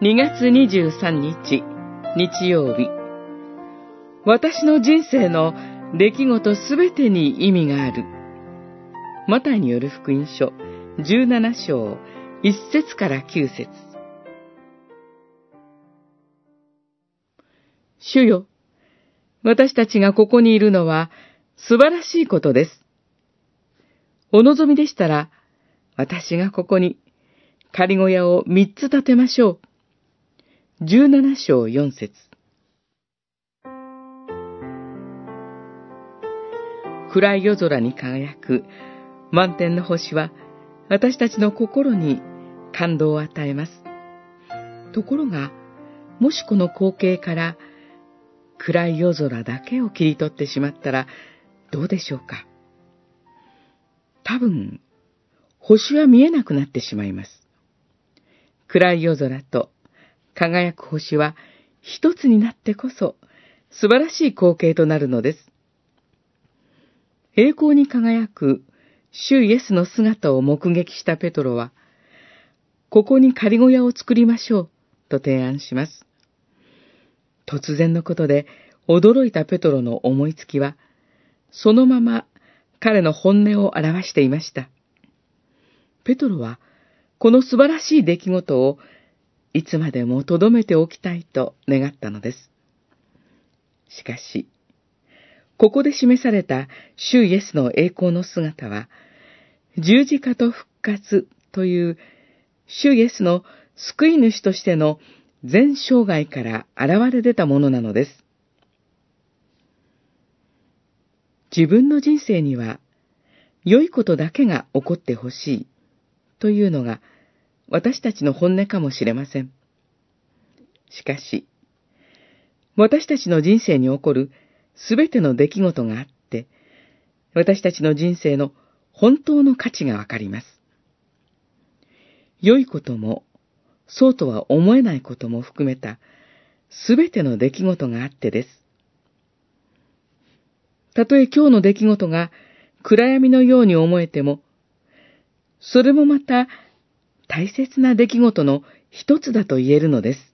2月23日、日曜日。私の人生の出来事すべてに意味がある。マタイによる福音書17章1節から9節主よ、私たちがここにいるのは素晴らしいことです。お望みでしたら、私がここに仮小屋を三つ建てましょう。17章4節暗い夜空に輝く満天の星は私たちの心に感動を与えます。ところが、もしこの光景から暗い夜空だけを切り取ってしまったらどうでしょうか？多分、星は見えなくなってしまいます。暗い夜空と輝く星は一つになってこそ素晴らしい光景となるのです。栄光に輝く主イエスの姿を目撃したペトロは、ここに仮小屋を作りましょうと提案します。突然のことで驚いたペトロの思いつきは、そのまま彼の本音を表していました。ペトロは、この素晴らしい出来事をいつまでも留めておきたいと願ったのです。しかし、ここで示された主イエスの栄光の姿は、十字架と復活という主イエスの救い主としての全生涯から現れ出たものなのです。自分の人生には良いことだけが起こってほしいというのが私たちの本音かもしれません。しかし、私たちの人生に起こるすべての出来事があって、私たちの人生の本当の価値がわかります。良いことも、そうとは思えないことも含めた、すべての出来事があってです。たとえ今日の出来事が暗闇のように思えても、それもまた大切な出来事の一つだと言えるのです。